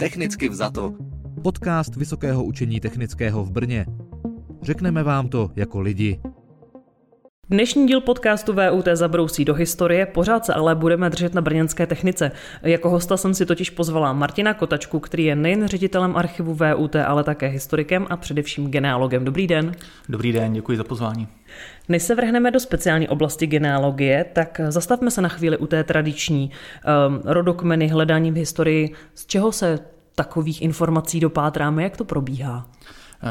Technicky vzato. Podcast Vysokého učení technického v Brně. Řekneme vám to jako lidi. Dnešní díl podcastu VUT zabrousí do historie, pořád se ale budeme držet na brněnské technice. Jako hosta jsem si totiž pozvala Martina Kotačku, který je nejen ředitelem archivu VUT, ale také historikem a především genealogem. Dobrý den. Dobrý den, děkuji za pozvání. Než se vrhneme do speciální oblasti genealogie, tak zastavme se na chvíli u té tradiční um, rodokmeny, hledání v historii. Z čeho se takových informací dopátráme, jak to probíhá?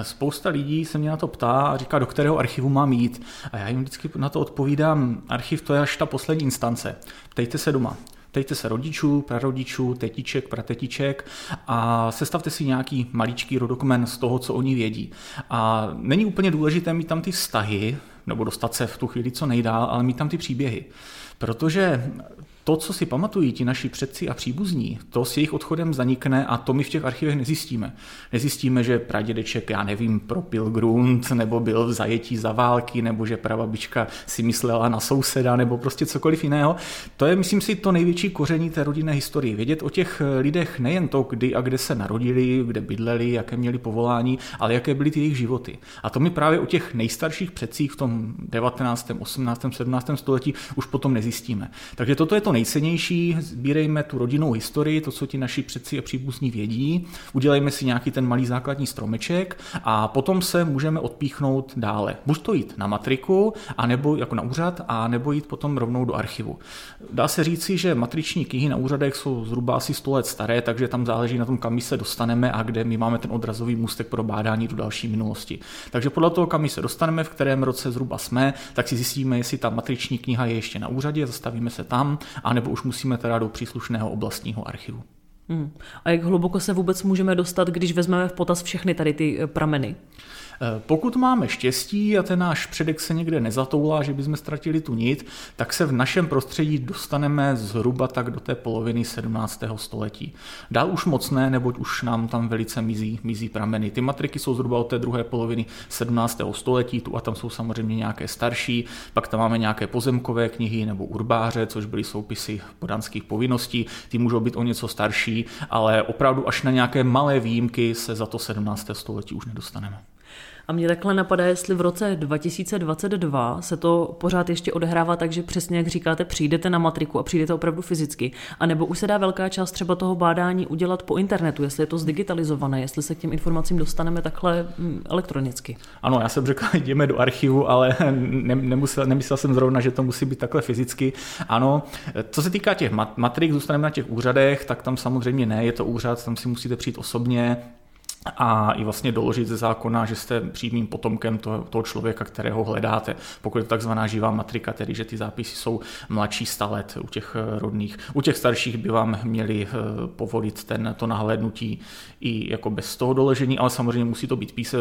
Spousta lidí se mě na to ptá a říká, do kterého archivu mám jít. A já jim vždycky na to odpovídám, archiv to je až ta poslední instance. Ptejte se doma. Ptejte se rodičů, prarodičů, tetiček, pratetiček a sestavte si nějaký maličký rodokmen z toho, co oni vědí. A není úplně důležité mít tam ty vztahy, nebo dostat se v tu chvíli co nejdál, ale mít tam ty příběhy. Protože to, co si pamatují ti naši předci a příbuzní, to s jejich odchodem zanikne a to my v těch archivech nezjistíme. Nezjistíme, že pradědeček, já nevím, propil grunt, nebo byl v zajetí za války, nebo že pravabička si myslela na souseda, nebo prostě cokoliv jiného. To je, myslím si, to největší koření té rodinné historie. Vědět o těch lidech nejen to, kdy a kde se narodili, kde bydleli, jaké měli povolání, ale jaké byly ty jejich životy. A to my právě o těch nejstarších předcích v tom 19., 18., 17. století už potom nezjistíme. Takže toto je to nejcennější, sbírejme tu rodinnou historii, to, co ti naši předci a příbuzní vědí, udělejme si nějaký ten malý základní stromeček a potom se můžeme odpíchnout dále. Buď to jít na matriku, anebo jako na úřad, a nebo jít potom rovnou do archivu. Dá se říci, že matriční knihy na úřadech jsou zhruba asi 100 let staré, takže tam záleží na tom, kam my se dostaneme a kde my máme ten odrazový můstek pro bádání do další minulosti. Takže podle toho, kam my se dostaneme, v kterém roce zhruba jsme, tak si zjistíme, jestli ta matriční kniha je ještě na úřadě, zastavíme se tam anebo už musíme teda do příslušného oblastního archivu. Hmm. A jak hluboko se vůbec můžeme dostat, když vezmeme v potaz všechny tady ty eh, prameny? Pokud máme štěstí a ten náš předek se někde nezatoulá, že bychom ztratili tu nit, tak se v našem prostředí dostaneme zhruba tak do té poloviny 17. století. Dál už moc ne, neboť už nám tam velice mizí, mizí prameny. Ty matriky jsou zhruba od té druhé poloviny 17. století, tu a tam jsou samozřejmě nějaké starší, pak tam máme nějaké pozemkové knihy nebo urbáře, což byly soupisy podanských povinností, ty můžou být o něco starší, ale opravdu až na nějaké malé výjimky se za to 17. století už nedostaneme. A mě takhle napadá, jestli v roce 2022 se to pořád ještě odehrává tak, že přesně jak říkáte, přijdete na matriku a přijdete opravdu fyzicky, a nebo už se dá velká část třeba toho bádání udělat po internetu, jestli je to zdigitalizované, jestli se k těm informacím dostaneme takhle mm, elektronicky. Ano, já jsem řekl, jdeme do archivu, ale ne, nemusel, nemyslel jsem zrovna, že to musí být takhle fyzicky. Ano, co se týká těch matrik, zůstaneme na těch úřadech, tak tam samozřejmě ne, je to úřad, tam si musíte přijít osobně, a i vlastně doložit ze zákona, že jste přímým potomkem toho, toho člověka, kterého hledáte. Pokud je to takzvaná živá matrika, tedy že ty zápisy jsou mladší 100 let u těch eh, rodných. U těch starších by vám měli eh, povolit ten, to nahlédnutí i jako bez toho doložení, ale samozřejmě musí to být píse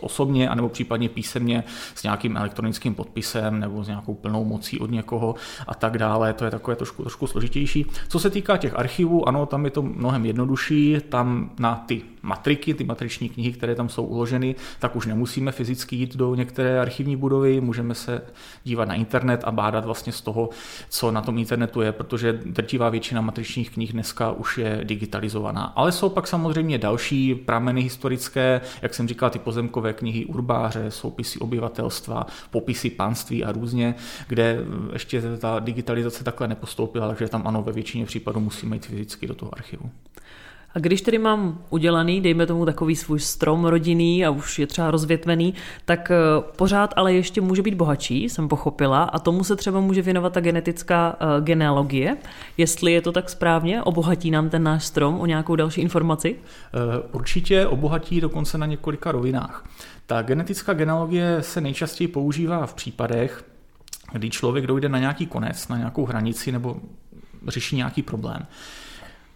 osobně, anebo případně písemně s nějakým elektronickým podpisem nebo s nějakou plnou mocí od někoho a tak dále. To je takové trošku, trošku složitější. Co se týká těch archivů, ano, tam je to mnohem jednodušší. Tam na ty matriky, ty matriční knihy, které tam jsou uloženy, tak už nemusíme fyzicky jít do některé archivní budovy, můžeme se dívat na internet a bádat vlastně z toho, co na tom internetu je, protože drtivá většina matričních knih dneska už je digitalizovaná. Ale jsou pak samozřejmě další prameny historické, jak jsem říkal, ty pozemkové knihy urbáře, soupisy obyvatelstva, popisy panství a různě, kde ještě ta digitalizace takhle nepostoupila, takže tam ano, ve většině případů musíme jít fyzicky do toho archivu. A když tedy mám udělaný, dejme tomu takový svůj strom rodinný a už je třeba rozvětvený, tak eh, pořád ale ještě může být bohatší, jsem pochopila, a tomu se třeba může věnovat ta genetická uh, genealogie. Jestli je to tak správně, obohatí nám ten náš strom o nějakou další informaci? Eh, určitě obohatí dokonce na několika rovinách. Ta genetická genealogie se nejčastěji používá v případech, kdy člověk dojde na nějaký konec, na nějakou hranici nebo řeší nějaký problém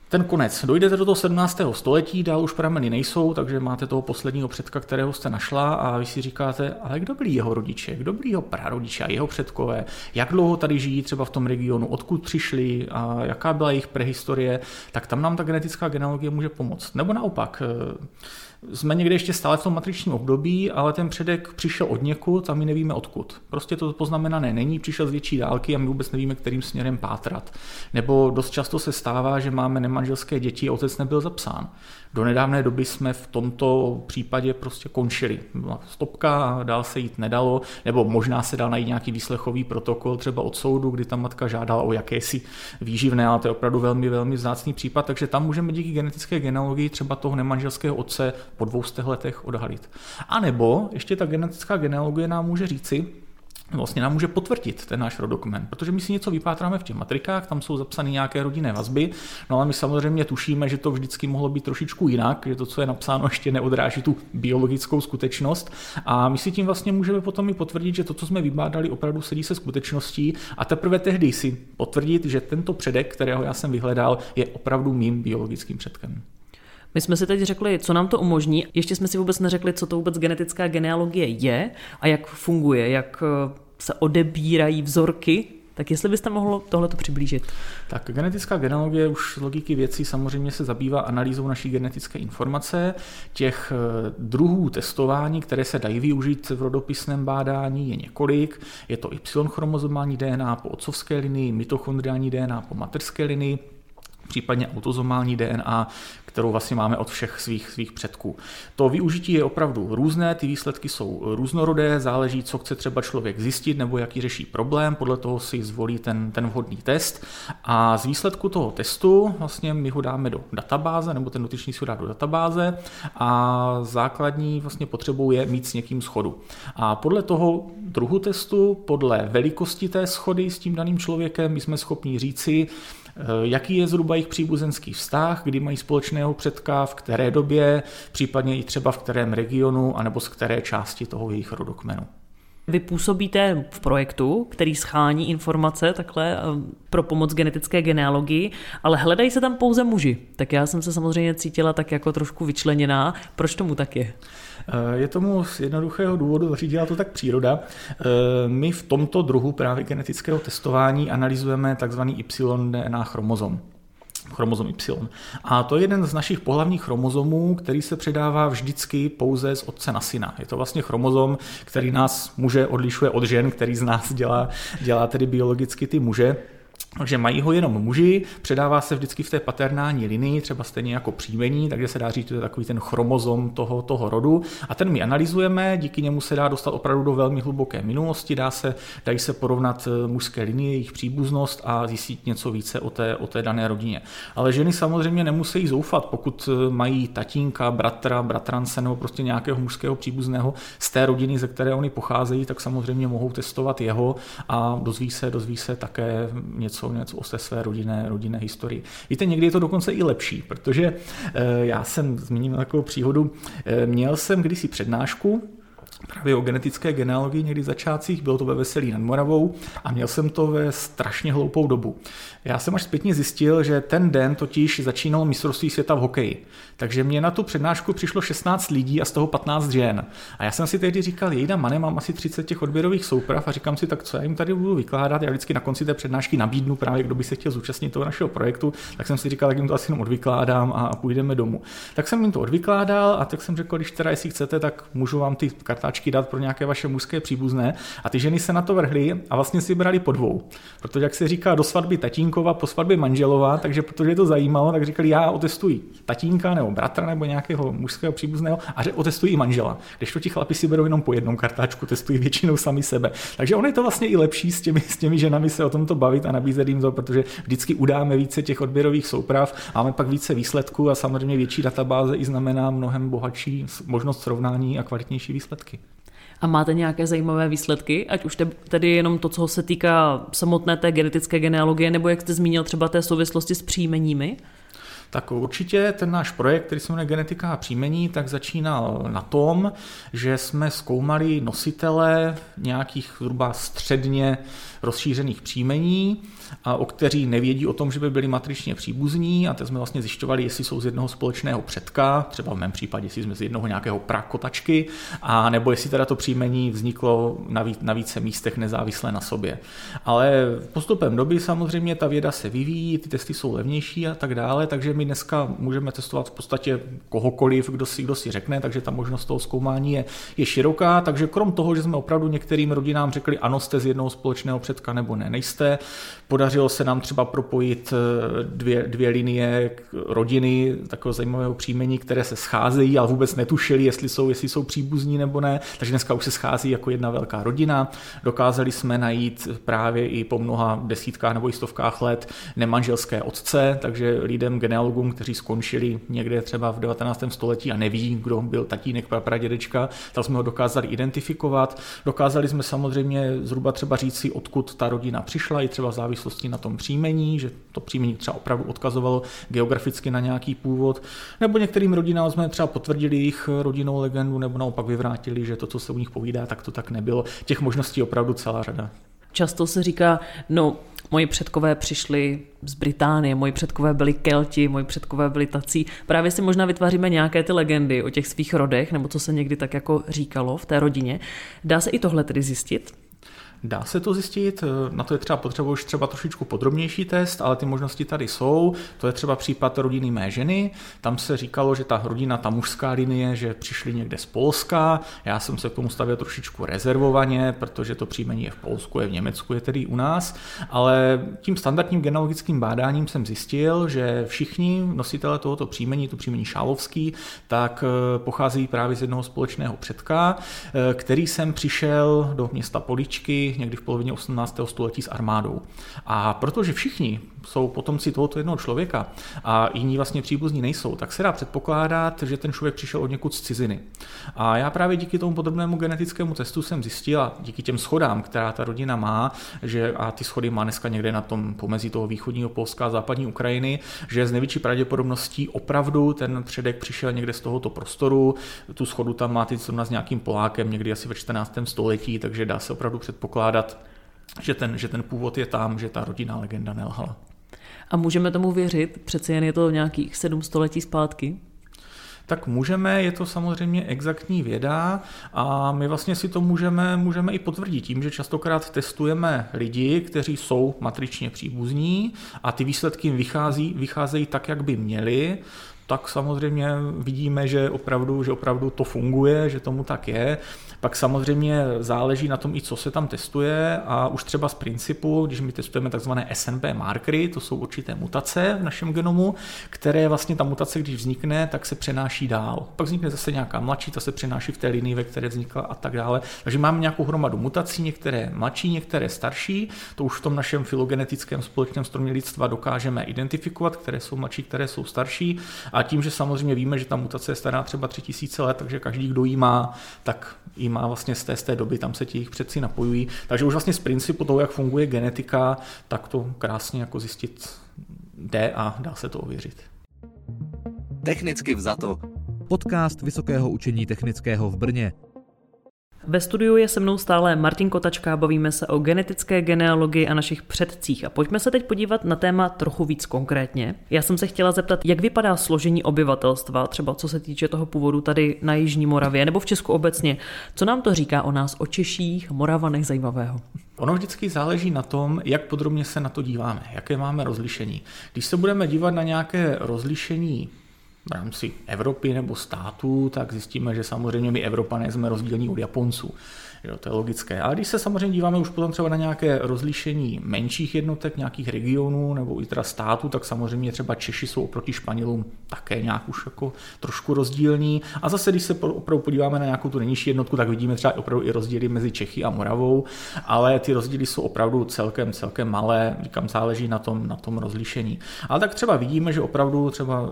ten konec. Dojdete do toho 17. století, dál už prameny nejsou, takže máte toho posledního předka, kterého jste našla a vy si říkáte, ale kdo byli jeho rodiče, kdo byli jeho prarodiče a jeho předkové, jak dlouho tady žijí třeba v tom regionu, odkud přišli a jaká byla jejich prehistorie, tak tam nám ta genetická genealogie může pomoct. Nebo naopak, jsme někde ještě stále v tom matričním období, ale ten předek přišel od někud a my nevíme odkud. Prostě to poznamenané není, přišel z větší dálky a my vůbec nevíme, kterým směrem pátrat. Nebo dost často se stává, že máme nemanželské děti, otec nebyl zapsán. Do nedávné doby jsme v tomto případě prostě končili. Byla stopka, dál se jít nedalo, nebo možná se dal najít nějaký výslechový protokol třeba od soudu, kdy ta matka žádala o jakési výživné, ale to je opravdu velmi, velmi vzácný případ, takže tam můžeme díky genetické genealogii třeba toho nemanželského otce po dvou letech odhalit. A nebo ještě ta genetická genealogie nám může říci, vlastně nám může potvrdit ten náš rodokument, protože my si něco vypátráme v těch matrikách, tam jsou zapsány nějaké rodinné vazby, no ale my samozřejmě tušíme, že to vždycky mohlo být trošičku jinak, že to, co je napsáno, ještě neodráží tu biologickou skutečnost a my si tím vlastně můžeme potom i potvrdit, že to, co jsme vybádali, opravdu sedí se skutečností a teprve tehdy si potvrdit, že tento předek, kterého já jsem vyhledal, je opravdu mým biologickým předkem. My jsme si teď řekli, co nám to umožní, ještě jsme si vůbec neřekli, co to vůbec genetická genealogie je a jak funguje, jak eh, se odebírají vzorky tak jestli byste mohlo tohleto přiblížit? Tak genetická genealogie už z logiky věcí samozřejmě se zabývá analýzou naší genetické informace. Těch eh, druhů testování, které se dají využít v rodopisném bádání, je několik. Je to Y-chromozomální DNA po otcovské linii, mitochondriální DNA po materské linii, případně autozomální DNA, kterou vlastně máme od všech svých, svých předků. To využití je opravdu různé, ty výsledky jsou různorodé, záleží, co chce třeba člověk zjistit nebo jaký řeší problém, podle toho si zvolí ten, ten vhodný test a z výsledku toho testu vlastně my ho dáme do databáze, nebo ten dotyčný si ho dá do databáze a základní vlastně potřebou je mít s někým schodu. A podle toho druhu testu, podle velikosti té schody s tím daným člověkem, my jsme schopni říci, jaký je zhruba jejich příbuzenský vztah, kdy mají společného předka, v které době, případně i třeba v kterém regionu, anebo z které části toho jejich rodokmenu. Vy působíte v projektu, který schání informace takhle eh, pro pomoc genetické genealogii, ale hledají se tam pouze muži. Tak já jsem se samozřejmě cítila tak jako trošku vyčleněná. Proč tomu tak je? Eh, je tomu z jednoduchého důvodu, řídila to tak příroda. Eh, my v tomto druhu právě genetického testování analyzujeme tzv. Y-DNA chromozom chromozom Y. A to je jeden z našich pohlavních chromozomů, který se předává vždycky pouze z otce na syna. Je to vlastně chromozom, který nás muže odlišuje od žen, který z nás dělá, dělá tedy biologicky ty muže. Takže mají ho jenom muži, předává se vždycky v té paternální linii, třeba stejně jako příjmení, takže se dá říct, že to je takový ten chromozom toho, toho rodu. A ten my analyzujeme, díky němu se dá dostat opravdu do velmi hluboké minulosti, dá se, dají se porovnat eh, mužské linie, jejich příbuznost a zjistit něco více o té, o té dané rodině. Ale ženy samozřejmě nemusí zoufat, pokud eh, mají tatínka, bratra, bratrance nebo prostě nějakého mužského příbuzného z té rodiny, ze které oni pocházejí, tak samozřejmě mohou testovat jeho a dozví se, dozví se také něco, něco o své rodinné, rodinné historii. Víte, někdy je to dokonce i lepší, protože eh, já jsem, zmíním takovou příhodu, eh, měl jsem kdysi přednášku, právě o genetické genealogii někdy začátcích, bylo to ve Veselí nad Moravou a měl jsem to ve strašně hloupou dobu. Já jsem až zpětně zjistil, že ten den totiž začínalo mistrovství světa v hokeji. Takže mě na tu přednášku přišlo 16 lidí a z toho 15 žen. A já jsem si tehdy říkal, jejda mane, mám asi 30 těch odběrových souprav a říkám si, tak co já jim tady budu vykládat. Já vždycky na konci té přednášky nabídnu právě, kdo by se chtěl zúčastnit toho našeho projektu, tak jsem si říkal, jak jim to asi jenom odvykládám a půjdeme domů. Tak jsem jim to odvykládal a tak jsem řekl, když teda jestli chcete, tak můžu vám ty kartáčky dát pro nějaké vaše mužské příbuzné. A ty ženy se na to vrhly a vlastně si brali po dvou. Protože jak se říká, do svatby tatínkova, po svatbě manželova, takže protože je to zajímalo, tak říkali, já otestuji tatínka nebo bratra nebo nějakého mužského příbuzného a že otestují i manžela. Když to ti chlapi si berou jenom po jednom kartáčku, testují většinou sami sebe. Takže ono je to vlastně i lepší s těmi, s těmi ženami se o tomto bavit a nabízet jim to, protože vždycky udáme více těch odběrových souprav, máme pak více výsledků a samozřejmě větší databáze i znamená mnohem bohatší možnost srovnání a kvalitnější výsledky. A máte nějaké zajímavé výsledky, ať už tedy jenom to, co se týká samotné té genetické genealogie, nebo jak jste zmínil třeba té souvislosti s příjmeními? Tak určitě ten náš projekt, který se jmenuje Genetika a příjmení, tak začínal na tom, že jsme zkoumali nositele nějakých zhruba středně rozšířených příjmení, a o kteří nevědí o tom, že by byli matričně příbuzní a teď jsme vlastně zjišťovali, jestli jsou z jednoho společného předka, třeba v mém případě, jestli jsme z jednoho nějakého prakotačky, a nebo jestli teda to příjmení vzniklo na, ví, na více místech nezávisle na sobě. Ale postupem doby samozřejmě ta věda se vyvíjí, ty testy jsou levnější a tak dále, takže my dneska můžeme testovat v podstatě kohokoliv, kdo si, kdo si řekne, takže ta možnost toho zkoumání je, je široká. Takže krom toho, že jsme opravdu některým rodinám řekli, ano, jste z jednoho společného předka nebo ne, nejste, podařilo se nám třeba propojit eh, dvě, dvě linie rodiny takového zajímavého příjmení, které se scházejí, ale vůbec netušili, jestli jsou, jestli jsou příbuzní nebo ne. Takže dneska už se schází jako jedna velká rodina. Dokázali jsme najít právě i po mnoha desítkách nebo i stovkách let nemanželské otce, takže lidem genealogům, kteří skončili někde třeba v 19. století a neví, kdo byl tatínek, pradědečka, tak jsme ho dokázali identifikovat. Dokázali jsme samozřejmě zhruba třeba říct si, odkud ta rodina přišla, i třeba v závislosti na tom příjmení, že to příjmení třeba opravdu odkazovalo geograficky na nějaký původ, nebo některým rodinám jsme třeba potvrdili jejich rodinnou legendu, nebo naopak vyvrátili, že to, co se u nich povídá, tak to tak nebylo. Těch možností opravdu celá řada. Často se říká, no, moji předkové přišli z Británie, moji předkové byli Kelti, moji předkové byli tací. Právě si možná vytváříme nějaké ty legendy o těch svých rodech, nebo co se někdy tak jako říkalo v té rodině. Dá se i tohle tedy zjistit? Dá se to zjistit, na to je třeba potřeba už třeba trošičku podrobnější test, ale ty možnosti tady jsou. To je třeba případ rodiny mé ženy. Tam se říkalo, že ta rodina, ta mužská linie, že přišli někde z Polska. Já jsem se k tomu stavěl trošičku rezervovaně, protože to příjmení je v Polsku, je v Německu, je tedy u nás. Ale tím standardním genealogickým bádáním jsem zjistil, že všichni nositele tohoto příjmení, to příjmení Šálovský, tak eh, pocházejí právě z jednoho společného předka, eh, který jsem přišel do města Poličky někdy v polovině 18. století s armádou. A protože všichni jsou potomci tohoto jednoho člověka a jiní vlastně příbuzní nejsou, tak se dá předpokládat, že ten člověk přišel od někud z ciziny. A já právě díky tomu podrobnému genetickému testu jsem zjistil a díky těm schodám, která ta rodina má, že a ty schody má dneska někde na tom pomezí toho východního Polska a západní Ukrajiny, že z největší pravděpodobností opravdu ten předek přišel někde z tohoto prostoru. Tu schodu tam má teď s nějakým Polákem někdy asi ve 14. století, takže dá se opravdu předpokládat, že ten, že ten původ je tam, že ta rodinná legenda nelhala. A můžeme tomu věřit? Přece jen je to nějakých sedm století zpátky? tak můžeme, je to samozřejmě exaktní věda a my vlastně si to můžeme, můžeme i potvrdit tím, že častokrát testujeme lidi, kteří jsou matričně příbuzní a ty výsledky vychází, vycházejí tak, jak by měli tak samozřejmě vidíme, že opravdu, že opravdu to funguje, že tomu tak je. Pak samozřejmě záleží na tom i, co se tam testuje a už třeba z principu, když my testujeme takzvané SNP markery, to jsou určité mutace v našem genomu, které vlastně ta mutace, když vznikne, tak se přenáší dál. Pak vznikne zase nějaká mladší, ta se přenáší v té linii, ve které vznikla a tak dále. Takže máme nějakou hromadu mutací, některé mladší, některé starší. To už v tom našem filogenetickém společném stromě lidstva dokážeme identifikovat, které jsou mladší, které jsou starší. A tím, že samozřejmě víme, že ta mutace je stará třeba 3000 let, takže každý, kdo ji má, tak ji má vlastně z té, z té doby, tam se ti jich předci napojují. Takže už vlastně z principu toho, jak funguje genetika, tak to krásně jako zjistit jde a dá se to ověřit. Technicky vzato. Podcast Vysokého učení technického v Brně. Ve studiu je se mnou stále Martin Kotačka, bavíme se o genetické genealogii a našich předcích a pojďme se teď podívat na téma trochu víc konkrétně. Já jsem se chtěla zeptat, jak vypadá složení obyvatelstva, třeba co se týče toho původu tady na Jižní Moravě nebo v Česku obecně. Co nám to říká o nás, o Češích, Moravanech zajímavého? Ono vždycky záleží na tom, jak podrobně se na to díváme, jaké máme rozlišení. Když se budeme dívat na nějaké rozlišení v rámci Evropy nebo států, tak zjistíme, že samozřejmě my Evropané jsme rozdílní od Japonců. Jo, to je logické. A když se samozřejmě díváme už potom třeba na nějaké rozlišení menších jednotek, nějakých regionů nebo i teda států, tak samozřejmě třeba Češi jsou oproti Španělům také nějak už jako trošku rozdílní. A zase, když se opravdu podíváme na nějakou tu nejnižší jednotku, tak vidíme třeba opravdu i rozdíly mezi Čechy a Moravou, ale ty rozdíly jsou opravdu celkem, celkem malé, říkám, záleží na tom, na tom rozlišení. Ale tak třeba vidíme, že opravdu třeba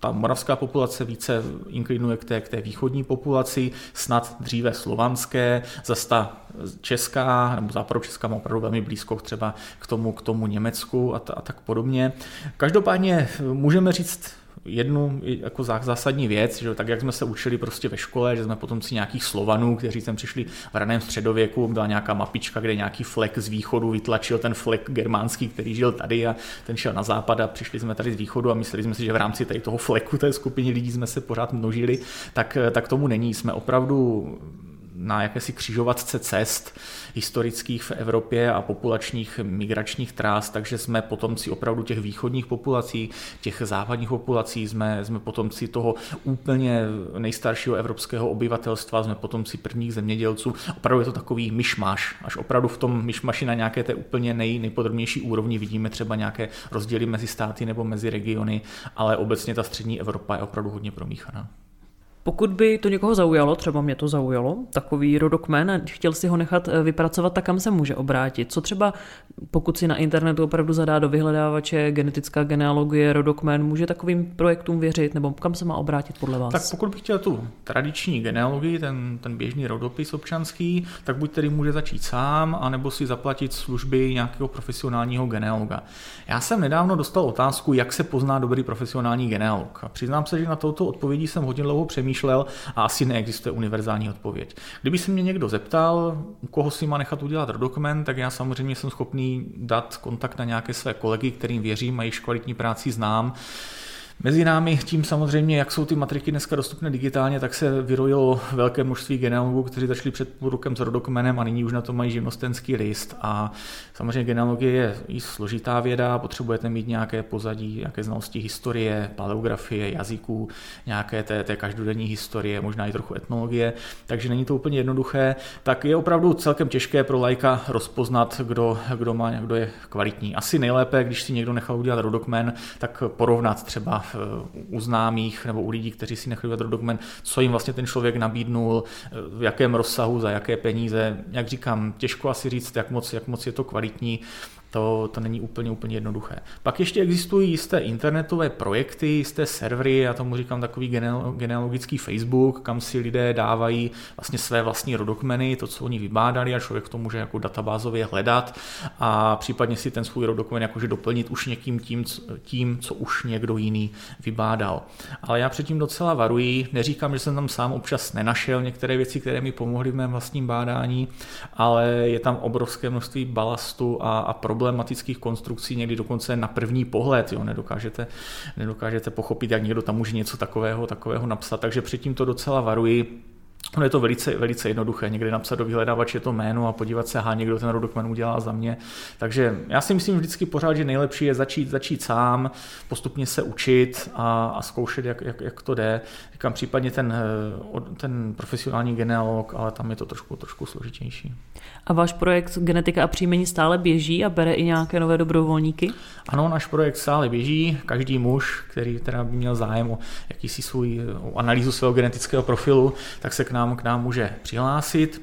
ta moravská populace více inklinuje k té, k té východní populaci, snad dříve slovanské, zase ta česká nebo západočeská má opravdu velmi blízko třeba k tomu, k tomu Německu a, t- a tak podobně. Každopádně můžeme říct jednu jako zásadní věc, že tak jak jsme se učili prostě ve škole, že jsme potom si nějakých Slovanů, kteří sem přišli v raném středověku, byla nějaká mapička, kde nějaký flek z východu vytlačil ten flek germánský, který žil tady a ten šel na západ a přišli jsme tady z východu a mysleli jsme si, že v rámci tady toho fleku té skupiny lidí jsme se pořád množili, tak, tak tomu není. Jsme opravdu na jakési křižovatce cest historických v Evropě a populačních migračních trás, takže jsme potomci opravdu těch východních populací, těch západních populací, jsme, jsme potomci toho úplně nejstaršího evropského obyvatelstva, jsme potomci prvních zemědělců. Opravdu je to takový myšmaš, až opravdu v tom myšmaši na nějaké té úplně nej, nejpodrobnější úrovni vidíme třeba nějaké rozdíly mezi státy nebo mezi regiony, ale obecně ta střední Evropa je opravdu hodně promíchaná. Pokud by to někoho zaujalo, třeba mě to zaujalo, takový rodokmen a chtěl si ho nechat eh, vypracovat, tak kam se může obrátit? Co třeba, pokud si na internetu opravdu zadá do vyhledávače genetická genealogie, rodokmen, může takovým projektům věřit, nebo kam se má obrátit podle vás? Tak pokud bych chtěl tu tradiční genealogii, ten, ten běžný rodopis občanský, tak buď tedy může začít sám, anebo si zaplatit služby nějakého profesionálního genealoga. Já jsem nedávno dostal otázku, jak se pozná dobrý profesionální genealog. A přiznám se, že na touto odpovědi jsem hodně dlouho přemýšlel přemýšlel a asi neexistuje univerzální odpověď. Kdyby se mě někdo zeptal, u koho si má nechat udělat dokument, tak já samozřejmě jsem schopný dát kontakt na nějaké své kolegy, kterým věřím jejich kvalitní práci znám. Mezi námi tím samozřejmě, jak jsou ty matriky dneska dostupné digitálně, tak se vyrojilo velké množství genealogů, kteří začali před půl rokem s rodokmenem a nyní už na to mají živnostenský list. A samozřejmě genealogie je i složitá věda, potřebujete mít nějaké pozadí, nějaké znalosti historie, paleografie, jazyků, nějaké té, té každodenní historie, možná i trochu etnologie, takže není to úplně jednoduché. Tak je opravdu celkem těžké pro lajka rozpoznat, kdo, kdo, má, kdo je kvalitní. Asi nejlépe, když si někdo nechal udělat rodokmen, tak porovnat třeba u známých nebo u lidí, kteří si nechali dokument, co jim vlastně ten člověk nabídnul, v jakém rozsahu, za jaké peníze. Jak říkám, těžko asi říct, jak moc, jak moc je to kvalitní to, to není úplně, úplně jednoduché. Pak ještě existují jisté internetové projekty, jisté servery, já tomu říkám takový genealogický Facebook, kam si lidé dávají vlastně své vlastní rodokmeny, to, co oni vybádali a člověk to může jako databázově hledat a případně si ten svůj rodokmen jakože doplnit už někým tím, tím, co už někdo jiný vybádal. Ale já předtím docela varuji, neříkám, že jsem tam sám občas nenašel některé věci, které mi pomohly v mém vlastním bádání, ale je tam obrovské množství balastu a, a problémů problematických konstrukcí někdy dokonce na první pohled. Jo, nedokážete, nedokážete pochopit, jak někdo tam může něco takového, takového napsat, takže předtím to docela varuji. Ono je to velice, velice jednoduché, někde napsat do vyhledávače to jméno a podívat se, aha, někdo ten rodokmen udělá za mě. Takže já si myslím vždycky pořád, že nejlepší je začít, začít sám, postupně se učit a, a zkoušet, jak, jak, jak, to jde. Říkám případně ten, eh, ten profesionální genealog, ale tam je to trošku, trošku složitější. A váš projekt Genetika a příjmení stále běží a bere i nějaké nové dobrovolníky? Ano, náš projekt stále běží. Každý muž, který teda by měl zájem o jakýsi svůj o analýzu svého genetického profilu, tak se k nám, k nám může přihlásit.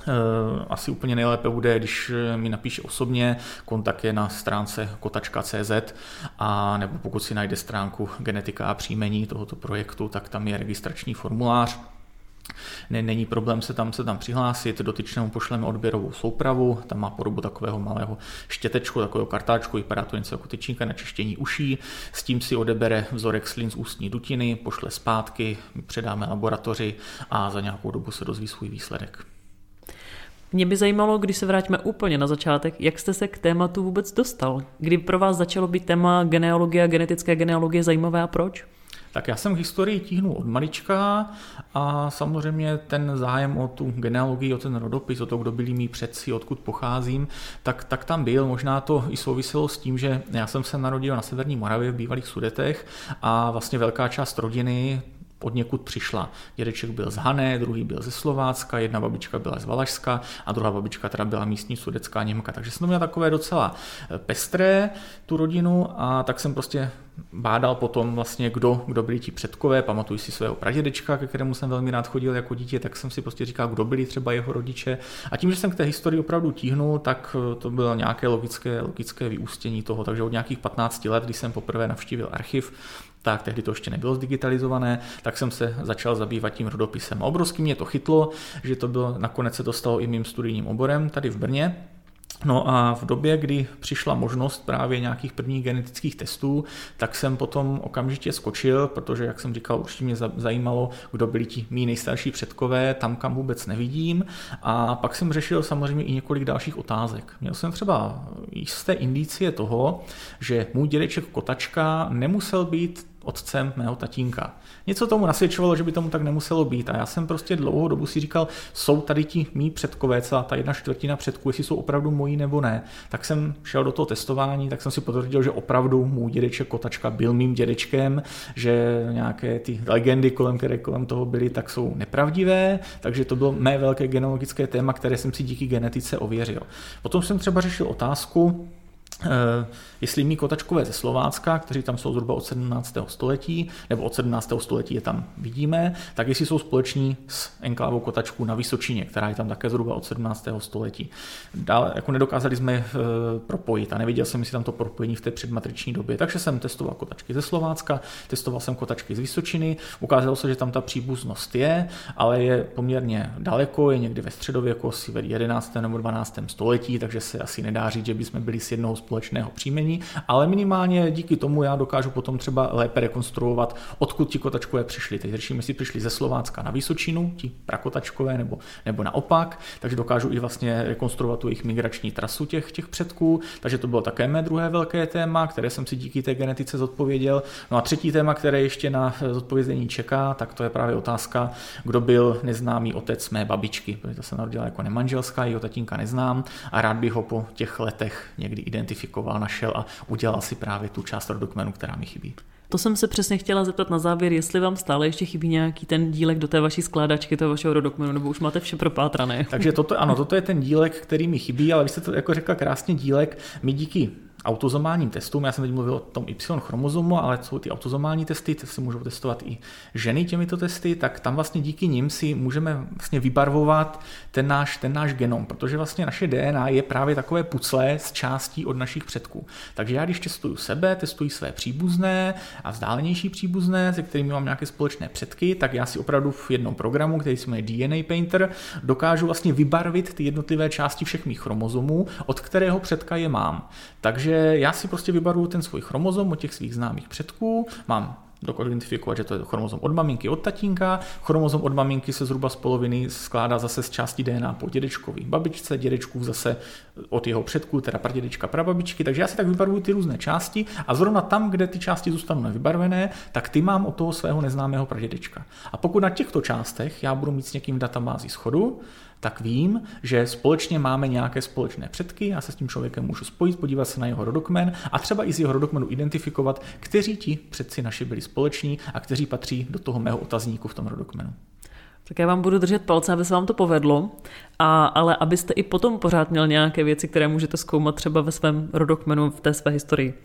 Eh, asi úplně nejlépe bude, když mi napíše osobně, kontakt je na stránce kotačka.cz a nebo pokud si najde stránku genetika a příjmení tohoto projektu, tak tam je registrační formulář, Není problém se tam, se tam přihlásit, dotyčnému pošleme odběrovou soupravu, tam má podobu takového malého štětečku, takového kartáčku, vypadá to něco jako tyčinka na čištění uší, s tím si odebere vzorek slin z ústní dutiny, pošle zpátky, předáme laboratoři a za nějakou dobu se dozví svůj výsledek. Mě by zajímalo, když se vrátíme úplně na začátek, jak jste se k tématu vůbec dostal? Kdy pro vás začalo být téma genealogie a genetické genealogie zajímavé a proč? Tak já jsem historii tíhnul od malička a samozřejmě ten zájem o tu genealogii, o ten rodopis, o to, kdo byli mý předci, odkud pocházím, tak, tak tam byl. Možná to i souviselo s tím, že já jsem se narodil na Severní Moravě v bývalých Sudetech a vlastně velká část rodiny od někud přišla. Dědeček byl z Hané, druhý byl ze Slovácka, jedna babička byla z Valašska a druhá babička teda byla místní sudecká Němka. Takže jsem to měl takové docela eh, pestré, tu rodinu, a tak jsem prostě bádal potom vlastně, kdo, kdo byli ti předkové, pamatuju si svého pradědečka, ke kterému jsem velmi rád chodil jako dítě, tak jsem si prostě říkal, kdo byli třeba jeho rodiče. A tím, že jsem k té historii opravdu tíhnul, tak eh, to bylo nějaké logické, logické vyústění toho. Takže od nějakých 15 let, když jsem poprvé navštívil archiv, tak tehdy to ještě nebylo zdigitalizované, tak jsem se začal zabývat tím rodopisem. A obrovsky mě to chytlo, že to bylo, nakonec se dostalo i mým studijním oborem tady v Brně, No a v době, kdy přišla možnost právě nějakých prvních genetických testů, tak jsem potom okamžitě skočil, protože, jak jsem říkal, určitě mě zajímalo, kdo byli ti mý nejstarší předkové, tam, kam vůbec nevidím. A pak jsem řešil samozřejmě i několik dalších otázek. Měl jsem třeba jisté indicie toho, že můj dědeček Kotačka nemusel být otcem mého tatínka. Něco tomu nasvědčovalo, že by tomu tak nemuselo být. A já jsem prostě dlouhou dobu si říkal, jsou tady ti mý předkové, celá ta jedna čtvrtina předků, jestli jsou opravdu moji nebo ne. Tak jsem šel do toho testování, tak jsem si potvrdil, že opravdu můj dědeček Kotačka byl mým dědečkem, že nějaké ty legendy, kolem které kolem toho byly, tak jsou nepravdivé, takže to bylo mé velké genealogické téma, které jsem si díky genetice ověřil. Potom jsem třeba řešil otázku, Eh, jestli mý kotačkové ze Slovácka, kteří tam jsou zhruba od 17. století, nebo od 17. století je tam vidíme, tak jestli jsou společní s enklávou kotačků na Vysočině, která je tam také zhruba od 17. století. Dále jako nedokázali jsme eh, propojit a neviděl jsem, jestli tam to propojení v té předmatriční době, takže jsem testoval kotačky ze Slovácka, testoval jsem kotačky z Vysočiny, ukázalo se, že tam ta příbuznost je, ale je poměrně daleko, je někdy ve středověku, asi ve 11. nebo 12. století, takže se asi nedá říct, že bychom byli s jednoho společného příjmení, ale minimálně díky tomu já dokážu potom třeba lépe rekonstruovat, odkud ti kotačkové přišli. Teď řešíme, jestli přišli ze Slovácka na Vysočinu, ti prakotačkové, nebo, nebo naopak, takže dokážu i vlastně rekonstruovat tu jejich migrační trasu těch, těch předků, takže to bylo také mé druhé velké téma, které jsem si díky té genetice zodpověděl. No a třetí téma, které ještě na zodpovězení čeká, tak to je právě otázka, kdo byl neznámý otec mé babičky, protože to se narodila jako nemanželská, jeho tatínka neznám a rád bych ho po těch letech někdy identifikoval identifikoval, našel a udělal si právě tu část rodokmenu, která mi chybí. To jsem se přesně chtěla zeptat na závěr, jestli vám stále ještě chybí nějaký ten dílek do té vaší skládačky, toho vašeho rodokmenu, nebo už máte vše propátrané. Takže toto, ano, toto je ten dílek, který mi chybí, ale vy jste to jako řekla krásně dílek. My díky autozomálním testům, já jsem teď mluvil o tom Y chromozomu, ale jsou ty autozomální testy, ty se můžou testovat i ženy těmito testy, tak tam vlastně díky nim si můžeme vlastně vybarvovat ten náš, ten náš genom, protože vlastně naše DNA je právě takové pucle z částí od našich předků. Takže já když testuju sebe, testuji své příbuzné a vzdálenější příbuzné, se kterými mám nějaké společné předky, tak já si opravdu v jednom programu, který se jmenuje DNA Painter, dokážu vlastně vybarvit ty jednotlivé části všech mých chromozomů, od kterého předka je mám. Takže takže já si prostě vybaruju ten svůj chromozom od těch svých známých předků, mám dokážu identifikovat, že to je chromozom od maminky, od tatínka. Chromozom od maminky se zhruba z poloviny skládá zase z části DNA po dědečkovi babičce, dědečků zase od jeho předků, teda pradědečka, prababičky. Takže já si tak vybaruju ty různé části a zrovna tam, kde ty části zůstanou nevybarvené, tak ty mám od toho svého neznámého pradědečka. A pokud na těchto částech já budu mít s někým v databázi schodu, tak vím, že společně máme nějaké společné předky, já se s tím člověkem můžu spojit, podívat se na jeho rodokmen a třeba i z jeho rodokmenu identifikovat, kteří ti předci naši byli společní a kteří patří do toho mého otazníku v tom rodokmenu. Tak já vám budu držet palce, aby se vám to povedlo, a, ale abyste i potom pořád měl nějaké věci, které můžete zkoumat třeba ve svém rodokmenu v té své historii.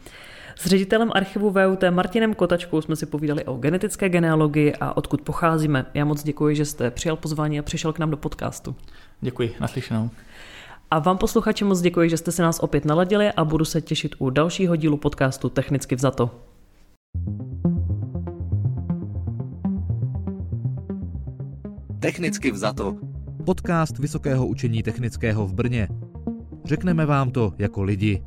S ředitelem archivu VUT Martinem Kotačkou jsme si povídali o genetické genealogii a odkud pocházíme. Já moc děkuji, že jste přijal pozvání a přišel k nám do podcastu. Děkuji, naslyšenou. A vám posluchači moc děkuji, že jste se nás opět naladili a budu se těšit u dalšího dílu podcastu Technicky vzato. Technicky vzato. Podcast Vysokého učení technického v Brně. Řekneme vám to jako lidi.